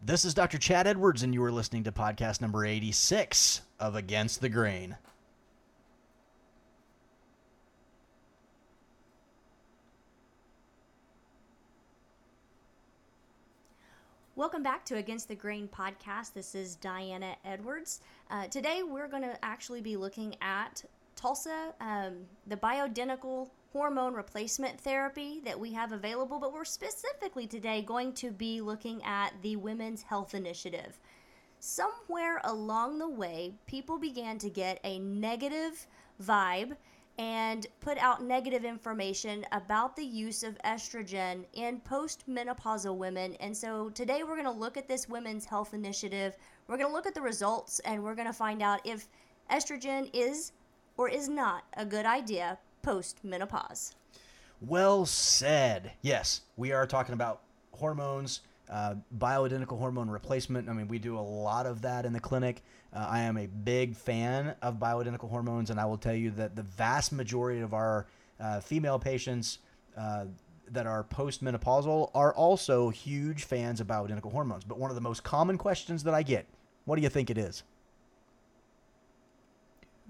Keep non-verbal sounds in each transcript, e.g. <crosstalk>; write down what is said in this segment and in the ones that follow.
This is Dr. Chad Edwards, and you are listening to podcast number 86 of Against the Grain. Welcome back to Against the Grain podcast. This is Diana Edwards. Uh, today we're going to actually be looking at Tulsa, um, the bioidentical hormone replacement therapy that we have available, but we're specifically today going to be looking at the Women's Health Initiative. Somewhere along the way, people began to get a negative vibe and put out negative information about the use of estrogen in postmenopausal women. And so today we're going to look at this women's health initiative. We're going to look at the results and we're going to find out if estrogen is or is not a good idea post menopause. Well said. Yes, we are talking about hormones, uh, bioidentical hormone replacement. I mean, we do a lot of that in the clinic. Uh, I am a big fan of bioidentical hormones, and I will tell you that the vast majority of our uh, female patients uh, that are postmenopausal are also huge fans of bioidentical hormones. But one of the most common questions that I get, what do you think it is?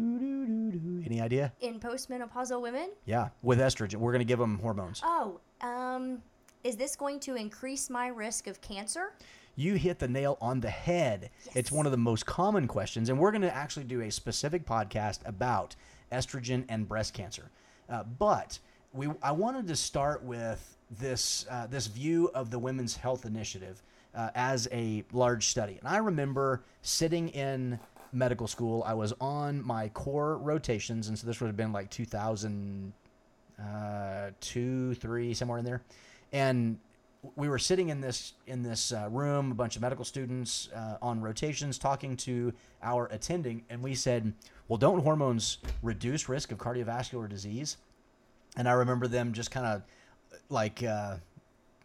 Any idea? In postmenopausal women? Yeah, with estrogen, we're going to give them hormones. Oh, um, is this going to increase my risk of cancer? You hit the nail on the head. Yes. It's one of the most common questions, and we're going to actually do a specific podcast about estrogen and breast cancer. Uh, but we, I wanted to start with this uh, this view of the Women's Health Initiative uh, as a large study. And I remember sitting in medical school. I was on my core rotations, and so this would have been like 2002, three, somewhere in there. And we were sitting in this in this uh, room, a bunch of medical students uh, on rotations, talking to our attending, and we said, "Well, don't hormones reduce risk of cardiovascular disease?" And I remember them just kind of like uh,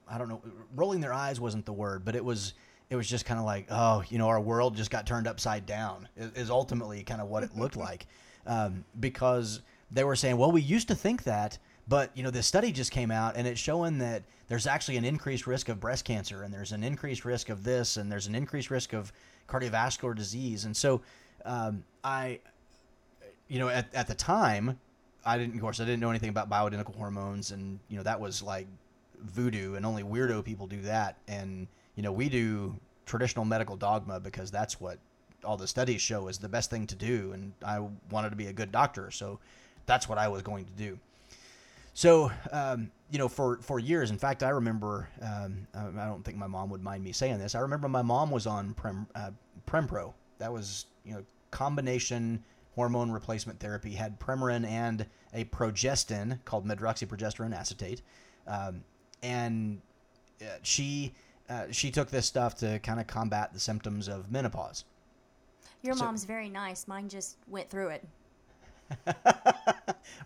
I don't know, rolling their eyes wasn't the word, but it was it was just kind of like, oh, you know, our world just got turned upside down. Is, is ultimately kind of what it looked <laughs> like, um, because they were saying, well, we used to think that. But you know, this study just came out, and it's showing that there's actually an increased risk of breast cancer, and there's an increased risk of this, and there's an increased risk of cardiovascular disease. And so, um, I, you know, at, at the time, I didn't, of course, I didn't know anything about bioidentical hormones, and you know, that was like voodoo, and only weirdo people do that. And you know, we do traditional medical dogma because that's what all the studies show is the best thing to do. And I wanted to be a good doctor, so that's what I was going to do. So, um, you know, for, for years, in fact, I remember, um, I don't think my mom would mind me saying this. I remember my mom was on Prem, uh, Prempro. That was, you know, combination hormone replacement therapy, had Premarin and a progestin called medroxyprogesterone acetate. Um, and uh, she, uh, she took this stuff to kind of combat the symptoms of menopause. Your So- mom's very nice. Mine just went through it. <laughs>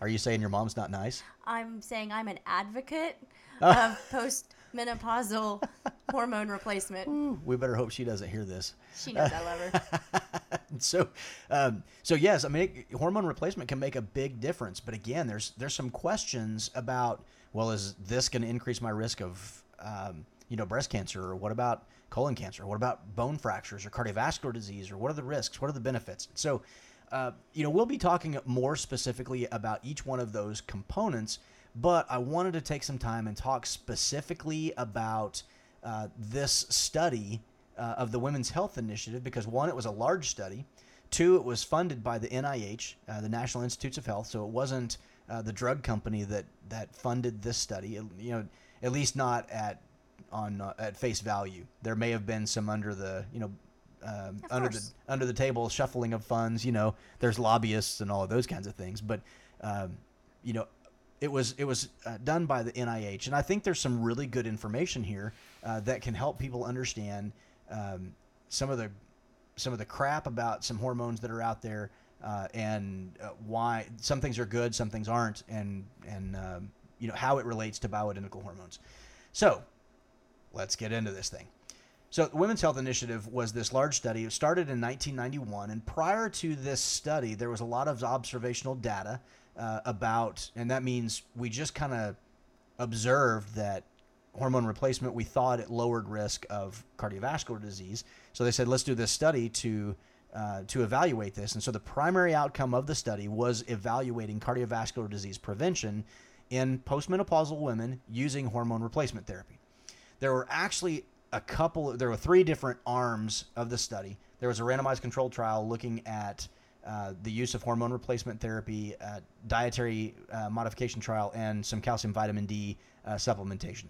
Are you saying your mom's not nice? I'm saying I'm an advocate <laughs> of postmenopausal hormone replacement. We better hope she doesn't hear this. She knows I love her. <laughs> so, um, so yes, I mean, it, hormone replacement can make a big difference. But again, there's there's some questions about well, is this going to increase my risk of um, you know breast cancer, or what about colon cancer, what about bone fractures or cardiovascular disease, or what are the risks, what are the benefits? So, uh, you know, we'll be talking more specifically about each one of those components. But I wanted to take some time and talk specifically about uh, this study uh, of the Women's Health Initiative because one, it was a large study. Two, it was funded by the NIH, uh, the National Institutes of Health, so it wasn't uh, the drug company that that funded this study. You know, at least not at on uh, at face value. There may have been some under the you know um, under the under the table shuffling of funds. You know, there's lobbyists and all of those kinds of things. But um, you know, it was it was uh, done by the NIH, and I think there's some really good information here uh, that can help people understand um, some of the some of the crap about some hormones that are out there, uh, and uh, why some things are good, some things aren't, and and um, you know how it relates to bioidentical hormones. So, let's get into this thing. So, the Women's Health Initiative was this large study. It started in 1991, and prior to this study, there was a lot of observational data uh, about, and that means we just kind of observed that hormone replacement, we thought it lowered risk of cardiovascular disease. So they said, let's do this study to uh, to evaluate this. And so the primary outcome of the study was evaluating cardiovascular disease prevention in postmenopausal women using hormone replacement therapy. There were actually a couple, there were three different arms of the study. There was a randomized controlled trial looking at uh, the use of hormone replacement therapy, uh, dietary uh, modification trial, and some calcium vitamin D uh, supplementation.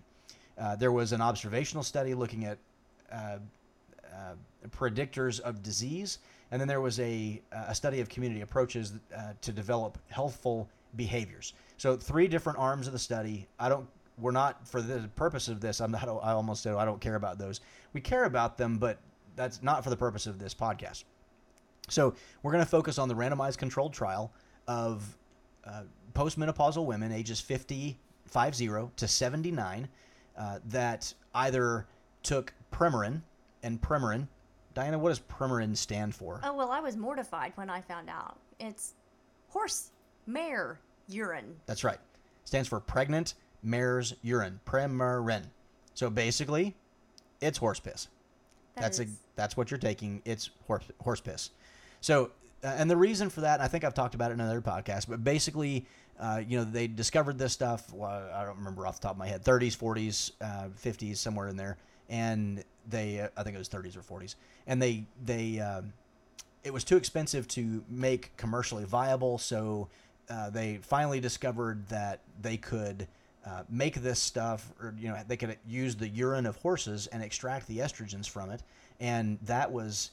Uh, there was an observational study looking at uh, predictors of disease, and then there was a, a study of community approaches to develop healthful behaviors. So three different arms of the study. I don't. We're not for the purpose of this. I'm not. I almost said I don't care about those. We care about them, but that's not for the purpose of this podcast. So we're going to focus on the randomized controlled trial of uh, postmenopausal women ages 50, 50 to 79 uh, that either took Premarin, and Premarin. Diana, what does Premarin stand for? Oh, well, I was mortified when I found out. It's horse, mare, urine. That's right. stands for pregnant mare's urine. Premarin. So basically, it's horse piss. That that's is- a, that's what you're taking. It's horse horse piss. So, uh, and the reason for that, I think I've talked about it in another podcast, but basically, uh, you know, they discovered this stuff. Well, I don't remember off the top of my head. 30s, 40s, uh, 50s, somewhere in there, and they, uh, I think it was 30s or 40s, and they they um, it was too expensive to make commercially viable, so uh, they finally discovered that they could uh, make this stuff, or you know, they could use the urine of horses and extract the estrogens from it, and that was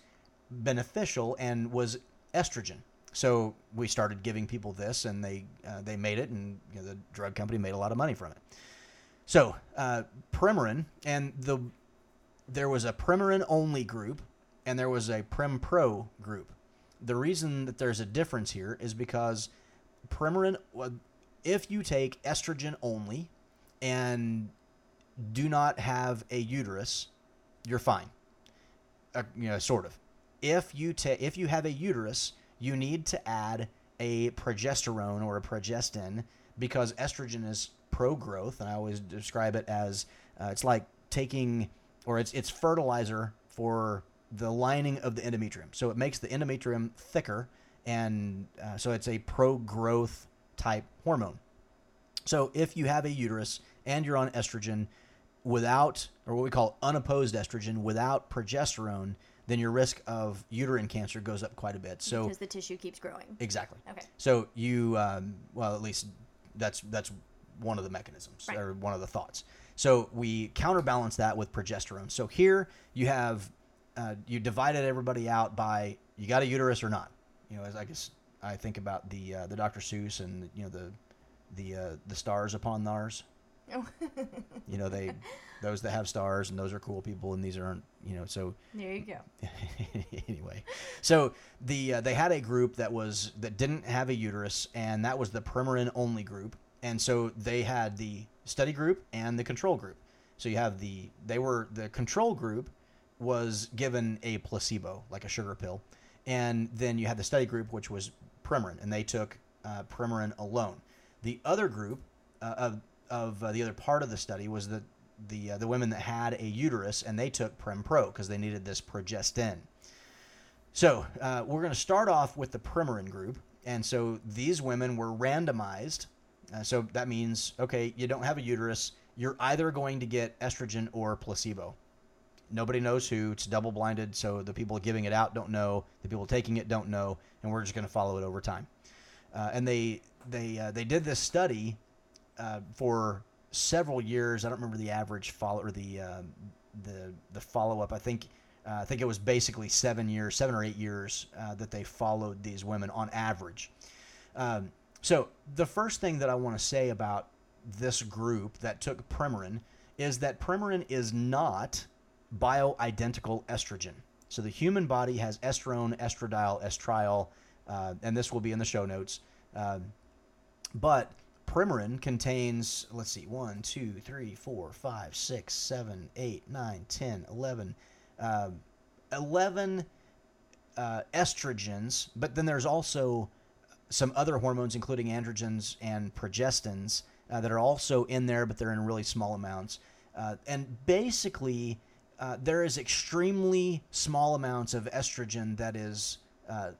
beneficial and was estrogen. So we started giving people this, and they uh, they made it, and you know, the drug company made a lot of money from it. So uh, Premarin, and the there was a Premarin only group, and there was a Prem Pro group. The reason that there's a difference here is because Premarin, well, if you take estrogen only and do not have a uterus, you're fine. Uh, you know, sort of. If you ta- if you have a uterus, you need to add a progesterone or a progestin because estrogen is pro-growth, and I always describe it as uh, it's like taking or it's it's fertilizer for the lining of the endometrium. So it makes the endometrium thicker, and uh, so it's a pro-growth type hormone. So if you have a uterus and you're on estrogen without, or what we call unopposed estrogen without progesterone, then your risk of uterine cancer goes up quite a bit. So because the tissue keeps growing. exactly. Okay. So you, um, well, at least that's that's one of the mechanisms Right. or one of the thoughts. So we counterbalance that with progesterone. So here you have uh, you divided everybody out by you got a uterus or not. You know, as I guess I think about the uh, the Dr. Seuss and you know the the uh, the stars upon thars. Oh. <laughs> You know they those that have stars and those are cool people and these aren't you know so there you go. <laughs> anyway, so the uh, they had a group that was that didn't have a uterus, and that was the Premarin only group. And so they had the study group and the control group. So you have the they were the control group was given a placebo like a sugar pill, and then you had the study group which was Premarin, and they took uh, Premarin alone. The other group uh, of of uh, the other part of the study was the the uh, the women that had a uterus, and they took Prem Pro because they needed this progestin. So we're going to start off with the Premarin group, and so these women were randomized. So that means okay, you don't have a uterus. You're either going to get estrogen or placebo. Nobody knows who. It's double blinded, so the people giving it out don't know. The people taking it don't know, and we're just going to follow it over time. Uh, and they they uh, they did this study uh, for several years. I don't remember the average follow or the uh, the the follow up. I think uh, I think it was basically seven years, seven or eight years uh, that they followed these women on average. Um, so the first thing that I want to say about this group that took Premarin is that Premarin is not bioidentical estrogen. So the human body has estrone, estradiol, estriol, uh, and this will be in the show notes. Um, but Premarin contains, let's see, 1, 2, 3, 4, 5, 6, 7, 8, 9, 10, 11, um 11 uh, estrogens, but then there's also some other hormones, including androgens and progestins, uh, that are also in there, but they're in really small amounts. Uh, and basically, uh, there is extremely small amounts of estrogen that is uh,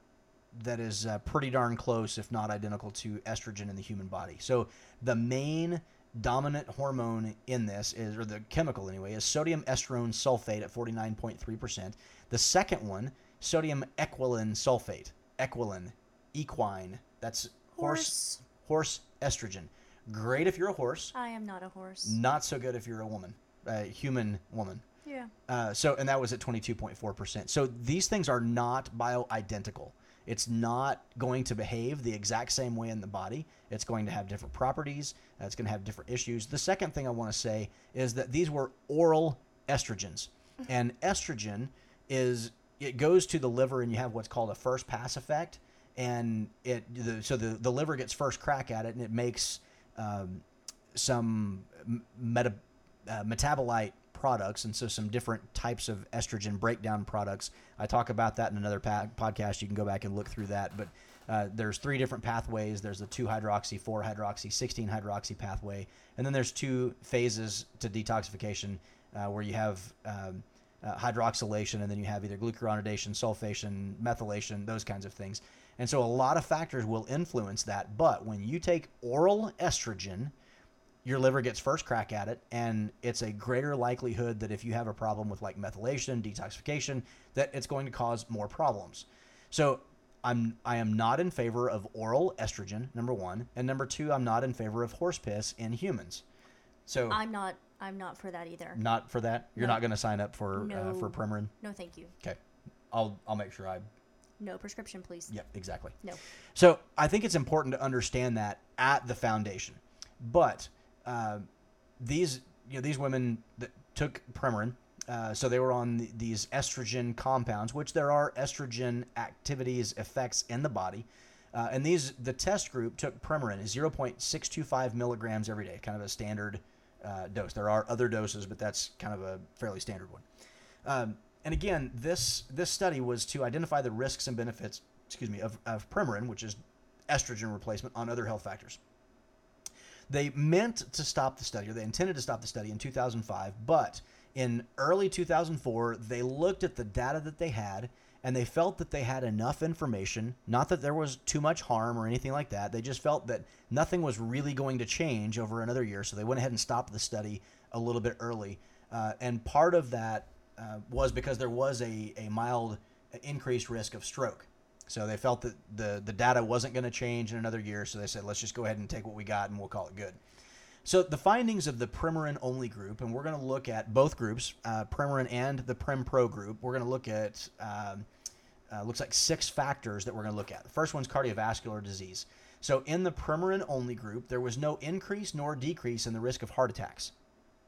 that is uh, pretty darn close, if not identical, to estrogen in the human body. So the main dominant hormone in this is, or the chemical anyway, is sodium estrone sulfate at 49.3%. The second one, sodium equilin sulfate, equilin, equine. That's horse horse estrogen. Great if you're a horse. I am not a horse. Not so good if you're a woman, a human woman. Yeah. Uh, so, and that was at 22.4%. So these things are not bioidentical. It's not going to behave the exact same way in the body. It's going to have different properties. It's going to have different issues. The second thing I want to say is that these were oral estrogens, <laughs> and estrogen is it goes to the liver, and you have what's called a first pass effect, and it the, so the the liver gets first crack at it, and it makes um, some meta, uh, metabolite products, and so some different types of estrogen breakdown products. I talk about that in another pa- podcast. You can go back and look through that. But uh, there's three different pathways. There's the 2 hydroxy, 4 hydroxy, 16 hydroxy pathway, and then there's two phases to detoxification uh, where you have um, uh, hydroxylation, and then you have either glucuronidation, sulfation, methylation, those kinds of things. And so a lot of factors will influence that. But when you take oral estrogen, your liver gets first crack at it and it's a greater likelihood that if you have a problem with like methylation detoxification that it's going to cause more problems so i'm i am not in favor of oral estrogen number one and number two i'm not in favor of horse piss in humans so I'm not. I'm not for that either. not for that you're No. not going to sign up for uh, for No. Premarin No, thank you. okay i'll i'll make sure i No prescription, please. Yep, exactly. No. So I think it's important to understand that at the foundation. But uh, these you know these women that took Premarin, uh, so they were on the, these estrogen compounds, which there are estrogen activities effects in the body. Uh, and these the test group took Premarin 0.625 milligrams every day, kind of a standard uh, dose. There are other doses, but that's kind of a fairly standard one. Um, and again, this this study was to identify the risks and benefits, excuse me, of, of Premarin, which is estrogen replacement, on other health factors. They meant to stop the study, or they intended to stop the study in 2005, but in early 2004, they looked at the data that they had and they felt that they had enough information, not that there was too much harm or anything like that. They just felt that nothing was really going to change over another year, so they went ahead and stopped the study a little bit early. Uh, and part of that uh, was because there was a, a mild increased risk of stroke. So they felt that the, the data wasn't going to change in another year, so they said, let's just go ahead and take what we got and we'll call it good. So the findings of the Premarin only group, and we're going to look at both groups, uh, Premarin and the Prem Pro group. We're going to look at um, uh, looks like six factors that we're going to look at. The first one's cardiovascular disease. So in the Premarin only group, there was no increase nor decrease in the risk of heart attacks.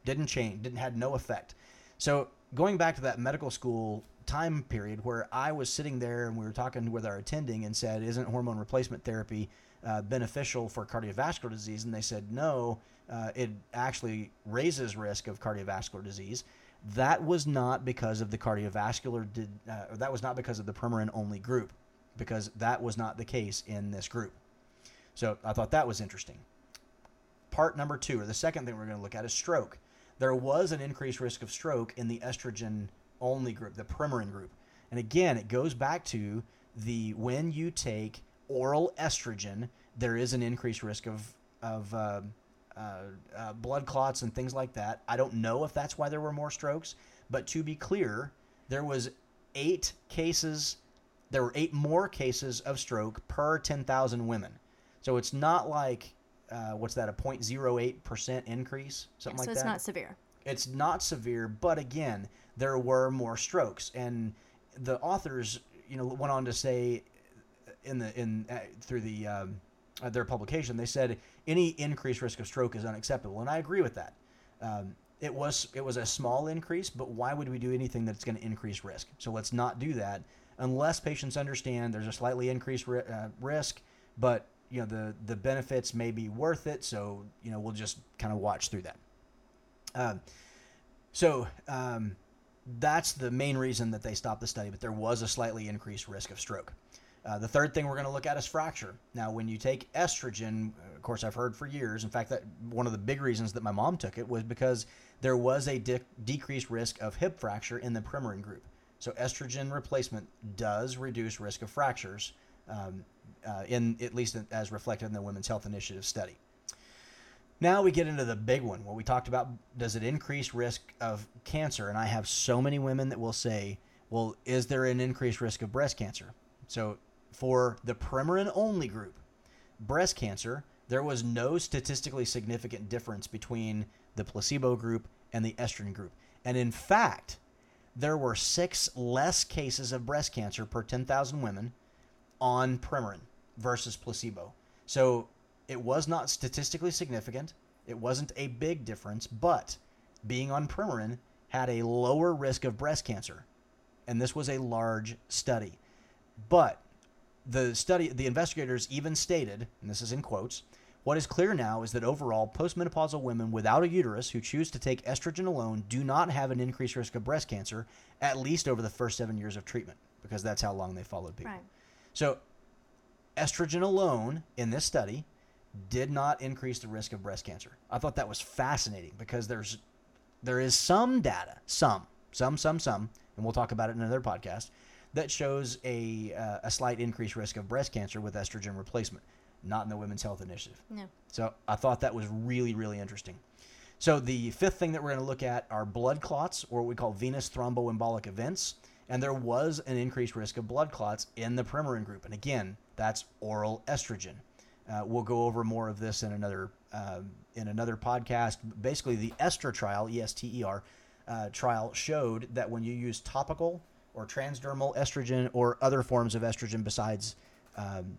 Didn't change. Didn't had no effect. So going back to that medical school time period where I was sitting there and we were talking with our attending and said, "Isn't hormone replacement therapy uh, beneficial for cardiovascular disease?" And they said, "No, uh, it actually raises risk of cardiovascular disease." That was not because of the cardiovascular. Did, uh, that was not because of the Premarin only group, because that was not the case in this group. So I thought that was interesting. Part number two, or the second thing we're going to look at, is stroke. There was an increased risk of stroke in the estrogen only group, the Premarin group. And again, it goes back to the when you take oral estrogen, there is an increased risk of of uh, uh, uh, blood clots and things like that. I don't know if that's why there were more strokes, but to be clear, there was eight cases. There were eight more cases of stroke per 10,000 women. So it's not like uh, what's that a 0.08 percent increase, something so like that. So it's not severe. It's not severe, but again, there were more strokes, and the authors, you know, went on to say in the in uh, through the um, uh, their publication, they said any increased risk of stroke is unacceptable, and I agree with that. Um, it was it was a small increase, but why would we do anything that's going to increase risk? So let's not do that unless patients understand there's a slightly increased ri- uh, risk, but you know the the benefits may be worth it. So you know we'll just kind of watch through that. Um, so um, that's the main reason that they stopped the study, but there was a slightly increased risk of stroke. Uh, the third thing we're going to look at is fracture. Now, when you take estrogen, of course, I've heard for years. In fact, that one of the big reasons that my mom took it was because there was a de- decreased risk of hip fracture in the Premarin group. So estrogen replacement does reduce risk of fractures, um, uh, in at least as reflected in the Women's Health Initiative study. Now we get into the big one. What we talked about does it increase risk of cancer? And I have so many women that will say, well, is there an increased risk of breast cancer? So for the Premarin only group, breast cancer, there was no statistically significant difference between the placebo group and the estrogen group. And in fact, there were six less cases of breast cancer per 10,000 women on Premarin versus placebo. So it was not statistically significant. It wasn't a big difference, but being on Premarin had a lower risk of breast cancer. And this was a large study. But the study, the investigators even stated, and this is in quotes, what is clear now is that overall, postmenopausal women without a uterus who choose to take estrogen alone do not have an increased risk of breast cancer, at least over the first seven years of treatment, because that's how long they followed people. Right. So, estrogen alone in this study did not increase the risk of breast cancer. I thought that was fascinating because there's there is some data, some, some, some, some, and we'll talk about it in another podcast that shows a uh, a slight increased risk of breast cancer with estrogen replacement, not in the Women's Health Initiative. No. So I thought that was really, really interesting. So the fifth thing that we're going to look at are blood clots, or what we call venous thromboembolic events. And there was an increased risk of blood clots in the Premarin group. And again, that's oral estrogen. Uh, we'll go over more of this in another um, in another podcast. Basically, the ESTER trial, E S T E R uh, trial, showed that when you use topical or transdermal estrogen or other forms of estrogen besides um,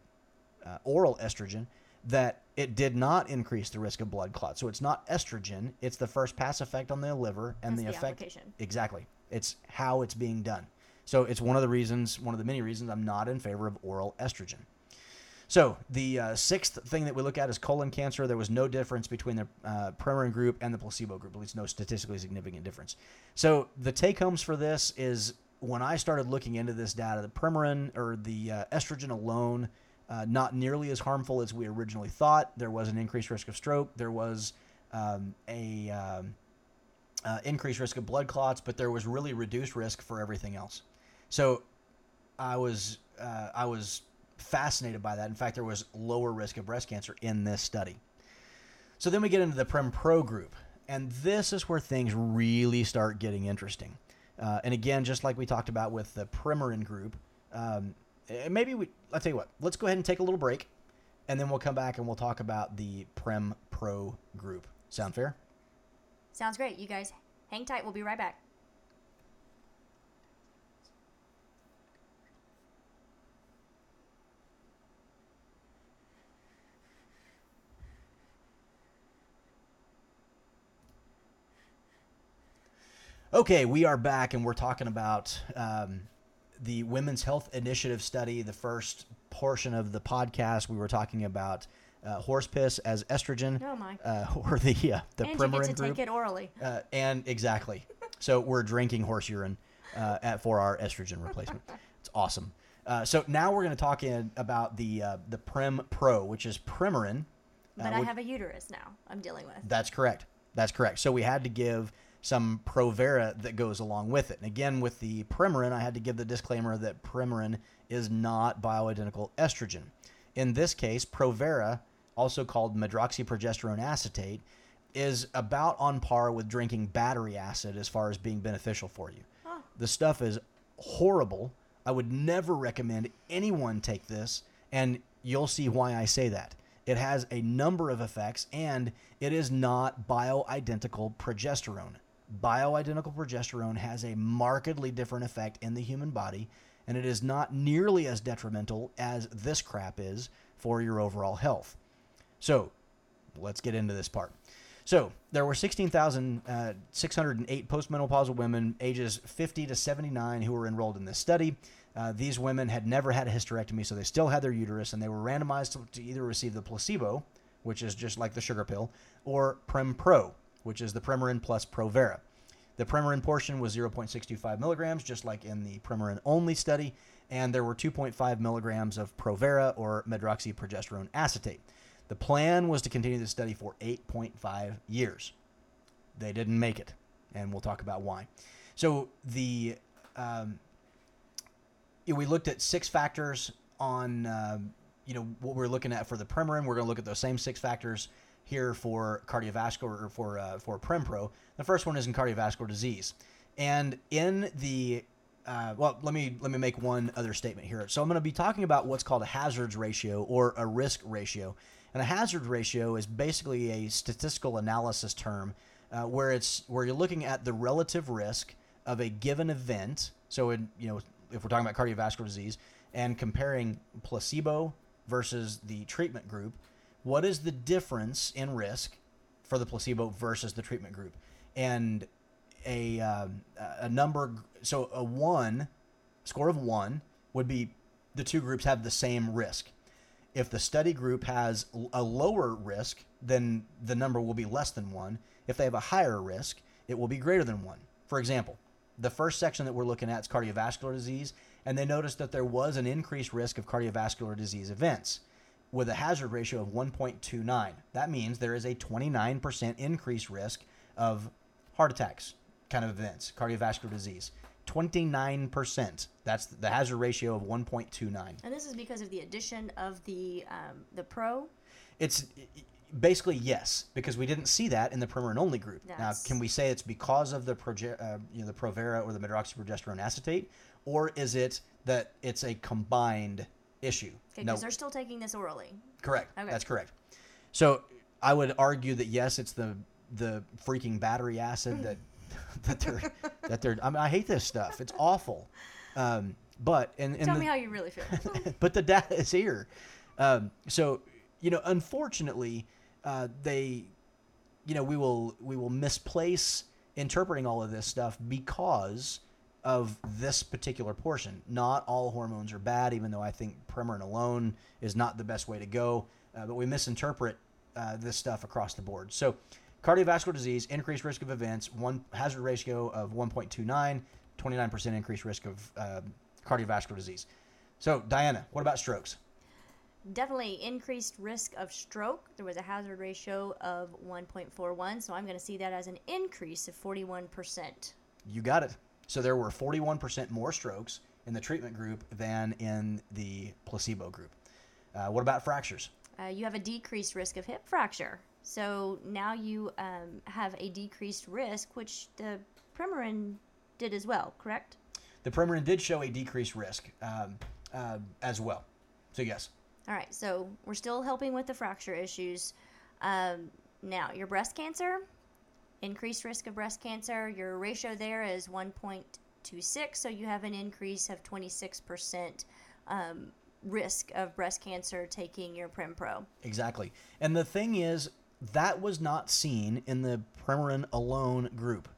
uh, oral estrogen, that it did not increase the risk of blood clots. So it's not estrogen; it's the first pass effect on the liver and That's the the effect. Exactly, it's how it's being done. So it's one of the reasons, one of the many reasons, I'm not in favor of oral estrogen. So the uh, sixth thing that we look at is colon cancer. There was no difference between the uh, Premarin group and the placebo group, at least no statistically significant difference. So the take homes for this is when I started looking into this data, the Premarin or the uh, estrogen alone, uh, not nearly as harmful as we originally thought. There was an increased risk of stroke. There was um, a um, uh, increased risk of blood clots, but there was really reduced risk for everything else. So I was uh, I was fascinated by that. In fact, there was lower risk of breast cancer in this study. So then we get into the Prem Pro group, and this is where things really start getting interesting. Uh, and again, just like we talked about with the Premarin group, um, maybe we. I'll tell you what. Let's go ahead and take a little break, and then we'll come back and we'll talk about the Prem Pro group. Sound fair? Sounds great. You guys hang tight. We'll be right back. Okay, we are back and we're talking about um, the Women's Health Initiative study. The first portion of the podcast, we were talking about uh, horse piss as estrogen, Oh my. uh, <laughs> or the uh, the and you get to group. take it orally. Uh, and exactly, so we're drinking horse urine uh, at for our estrogen replacement. <laughs> It's awesome. Uh, so now we're going to talk in about the uh, the Prem Pro, which is Premarin. But I which- have a uterus now. I'm dealing with. that's correct. That's correct. So we had to give some Provera that goes along with it. And again, with the Premarin, I had to give the disclaimer that Premarin is not bioidentical estrogen. In this case, Provera, also called medroxyprogesterone acetate, is about on par with drinking battery acid as far as being beneficial for you. Oh. The stuff is horrible. I would never recommend anyone take this, and you'll see why I say that. It has a number of effects, and it is not bioidentical progesterone. Bioidentical progesterone has a markedly different effect in the human body, and it is not nearly as detrimental as this crap is for your overall health. So, let's get into this part. So, there were 16,608 postmenopausal women ages 50 to 79 who were enrolled in this study. Uh, these women had never had a hysterectomy, so they still had their uterus, and they were randomized to, to either receive the placebo, which is just like the sugar pill, or Prem Pro, which is the Premarin plus Provera. The Premarin portion was 0.625 milligrams, just like in the Premarin only study, and there were 2.5 milligrams of Provera or medroxyprogesterone acetate. The plan was to continue the study for 8.5 years. they didn't make it, and we'll talk about why. So the um, we looked at six factors on uh, you know what we're looking at for the Premarin. We're going to look at those same six factors here for cardiovascular or for uh, for Prempro. The first one is in cardiovascular disease, and in the uh, well, let me let me make one other statement here. So I'm going to be talking about what's called a hazards ratio or a risk ratio, and a hazard ratio is basically a statistical analysis term uh, where it's where you're looking at the relative risk of a given event. So in you know if we're talking about cardiovascular disease and comparing placebo versus the treatment group, what is the difference in risk for the placebo versus the treatment group? And a um, a number so a one score of one would be the two groups have the same risk. If the study group has a lower risk, then the number will be less than one. If they have a higher risk, it will be greater than one. For example, the first section that we're looking at is cardiovascular disease, and they noticed that there was an increased risk of cardiovascular disease events with a hazard ratio of 1.29. That means there is a 29% increased risk of heart attacks kind of events, cardiovascular disease. 29%. That's the hazard ratio of 1.29. And this is because of the addition of the um, the pro. It's basically yes, because we didn't see that in the Premarin only group. Now, can we say it's because of the proge- uh, you know the Provera or the medroxyprogesterone acetate, or is it that it's a combined issue? Okay, because they're still taking this orally. Correct. Okay. That's correct. So I would argue that yes, it's the the freaking battery acid that <laughs> that they're that they're. I mean, I hate this stuff. It's awful. Um, but and, and Tell the, me how you really feel. <laughs> but the data is here. Um, so you know, unfortunately, uh, they, you know, we will we will misplace interpreting all of this stuff because of this particular portion. Not all hormones are bad, even though I think Premarin alone is not the best way to go. Uh, but we misinterpret uh, this stuff across the board. So, cardiovascular disease, increased risk of events, one hazard ratio of 1.29, 29% increased risk of uh, cardiovascular disease. So, Diana, what about strokes? Definitely increased risk of stroke. There was a hazard ratio of 1.41, so I'm going to see that as an increase of 41%. You got it. So there were 41% more strokes in the treatment group than in the placebo group. Uh, what about fractures? Uh, you have a decreased risk of hip fracture. So now you um, have a decreased risk, which the Premarin did as well, correct? The Premarin did show a decreased risk um, uh, as well. So yes, All right, so we're still helping with the fracture issues. Um, now, your breast cancer, increased risk of breast cancer, your ratio there is 1.26, so you have an increase of 26% um, risk of breast cancer taking your Prempro. exactly. And the thing is, that was not seen in the Premarin alone group.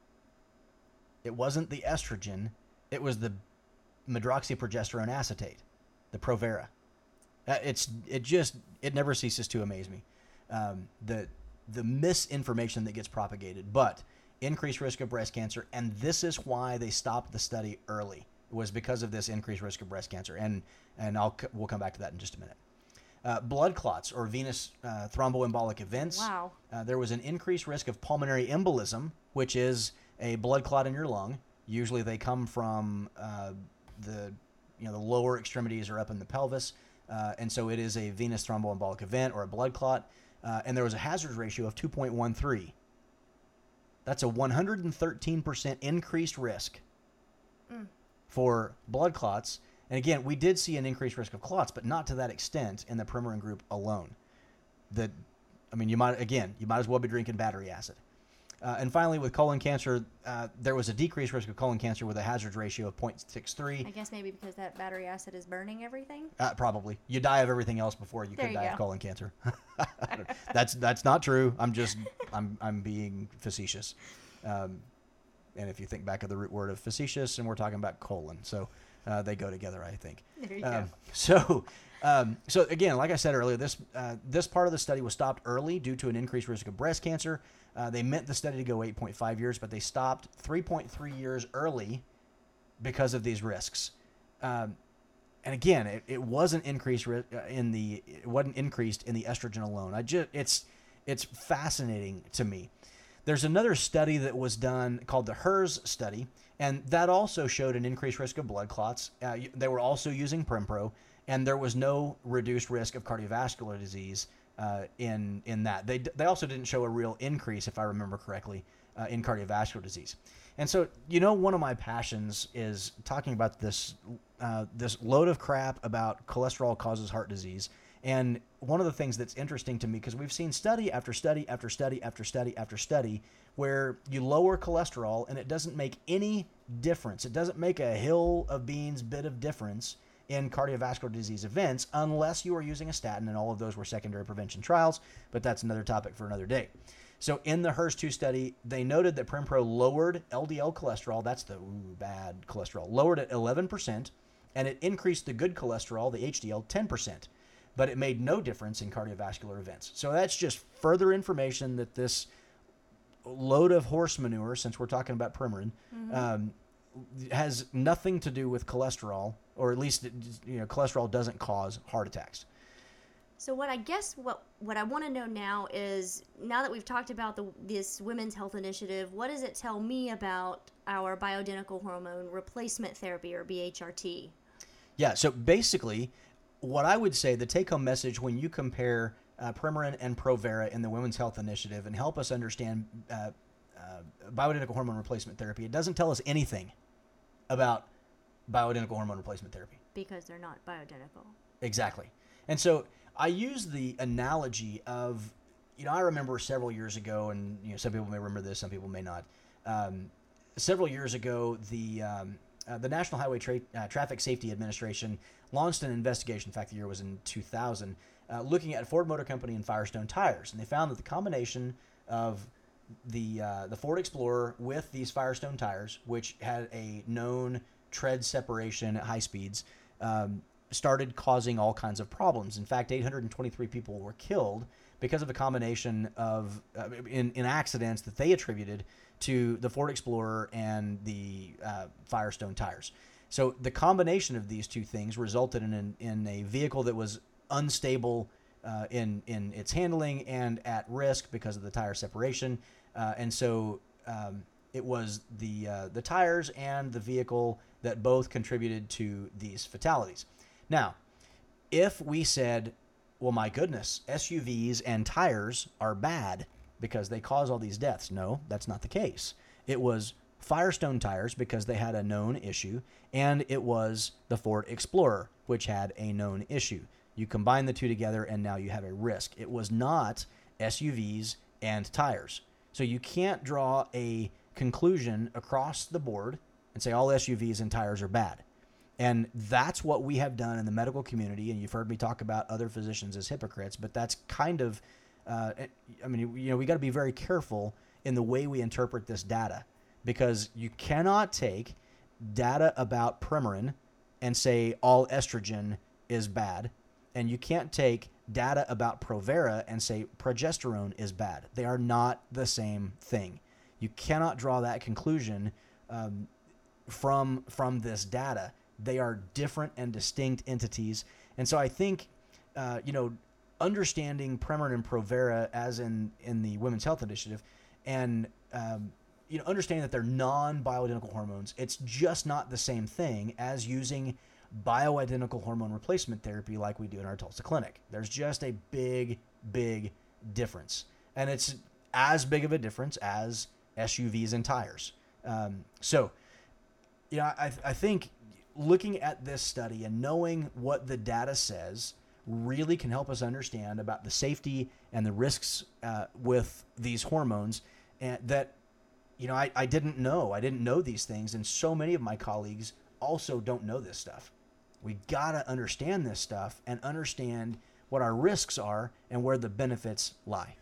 It wasn't the estrogen, it was the medroxyprogesterone acetate, the Provera. Uh, it's it just it never ceases to amaze me, um, the the misinformation that gets propagated. But increased risk of breast cancer, and this is why they stopped the study early. Was because of this increased risk of breast cancer, and and I'll we'll come back to that in just a minute. Uh, blood clots or venous uh, thromboembolic events. Wow. Uh, there was an increased risk of pulmonary embolism, which is a blood clot in your lung. Usually, they come from uh, the you know the lower extremities or up in the pelvis, uh, and so it is a venous thromboembolic event or a blood clot. Uh, and there was a hazard ratio of 2.13. That's a 113% increased risk for blood clots. And again, we did see an increased risk of clots, but not to that extent in the Premarin group alone. That, I mean, you might again, you might as well be drinking battery acid. Uh, and finally, with colon cancer, uh, there was a decreased risk of colon cancer with a hazard ratio of 0.63. I guess maybe because that battery acid is burning everything. Uh, probably. You die of everything else before you There could you die go. of colon cancer. <laughs> that's that's not true. I'm just I'm I'm being facetious. Um, and if you think back of the root word of facetious, and we're talking about colon, so uh, they go together, I think. There you Um, go. so, um, so again, like I said earlier, this uh, this part of the study was stopped early due to an increased risk of breast cancer. Uh, they meant the study to go 8.5 years, but they stopped 3.3 years early because of these risks. Um, and again, it, it wasn't increased uh, in the it wasn't increased in the estrogen alone. I just it's it's fascinating to me. There's another study that was done called the HERS study, and that also showed an increased risk of blood clots. Uh, they were also using Prempro, and there was no reduced risk of cardiovascular disease uh, in in that. They they also didn't show a real increase, if I remember correctly, uh, in cardiovascular disease. And so, you know, one of my passions is talking about this uh, this load of crap about cholesterol causes heart disease. And one of the things that's interesting to me, because we've seen study after study after study after study after study, where you lower cholesterol and it doesn't make any difference. It doesn't make a hill of beans bit of difference in cardiovascular disease events unless you are using a statin, and all of those were secondary prevention trials, but that's another topic for another day. So in the HERS 2 study, they noted that Prempro lowered LDL cholesterol, that's the ooh, bad cholesterol, lowered it 11%, and it increased the good cholesterol, the HDL, 10%. But it made no difference in cardiovascular events. So that's just further information that this load of horse manure, since we're talking about Premarin, um, has nothing to do with cholesterol, or at least you know cholesterol doesn't cause heart attacks. So what I guess what what I want to know now is now that we've talked about the this women's health initiative, what does it tell me about our bioidentical hormone replacement therapy or BHRT? Yeah. So basically, what I would say the take-home message when you compare uh, Premarin and Provera in the Women's Health Initiative and help us understand uh, uh, bioidentical hormone replacement therapy, it doesn't tell us anything about bioidentical hormone replacement therapy. Because they're not bioidentical. Exactly. And so I use the analogy of, you know, I remember several years ago, and you know, some people may remember this, some people may not. Um, several years ago, the um, uh, the National Highway Tra- uh, Traffic Safety Administration launched an investigation. In fact, the year was in 2000, uh, looking at Ford Motor Company and Firestone tires, and they found that the combination of the uh, the Ford Explorer with these Firestone tires, which had a known tread separation at high speeds, um, started causing all kinds of problems. In fact, 823 people were killed because of a combination of uh, in, in accidents that they attributed to the Ford Explorer and the uh, Firestone tires. So the combination of these two things resulted in in a vehicle that was unstable uh, in in its handling and at risk because of the tire separation. Uh, and so um, it was the uh, the tires and the vehicle that both contributed to these fatalities. Now, if we said, "Well, my goodness, SUVs and tires are bad because they cause all these deaths," no, that's not the case. It was Firestone tires because they had a known issue, and it was the Ford Explorer which had a known issue. You combine the two together, and now you have a risk. It was not SUVs and tires. So you can't draw a conclusion across the board and say all SUVs and tires are bad. And that's what we have done in the medical community. And you've heard me talk about other physicians as hypocrites, but that's kind of, uh, I mean, you know, we got to be very careful in the way we interpret this data because you cannot take data about Premarin and say all estrogen is bad. And you can't take data about Provera and say progesterone is bad. They are not the same thing. You cannot draw that conclusion um, from from this data. They are different and distinct entities, and so I think uh, you know understanding Premarin and Provera as in in the Women's Health Initiative, and um, you know understanding that they're non-bioidentical hormones. It's just not the same thing as using bioidentical hormone replacement therapy like we do in our Tulsa clinic. There's just a big, big difference, and it's as big of a difference as SUVs and tires. Um, so, you know, I, I think looking at this study and knowing what the data says really can help us understand about the safety and the risks uh, with these hormones and that you know I, I didn't know. I didn't know these things and so many of my colleagues also don't know this stuff. We got to understand this stuff and understand what our risks are and where the benefits lie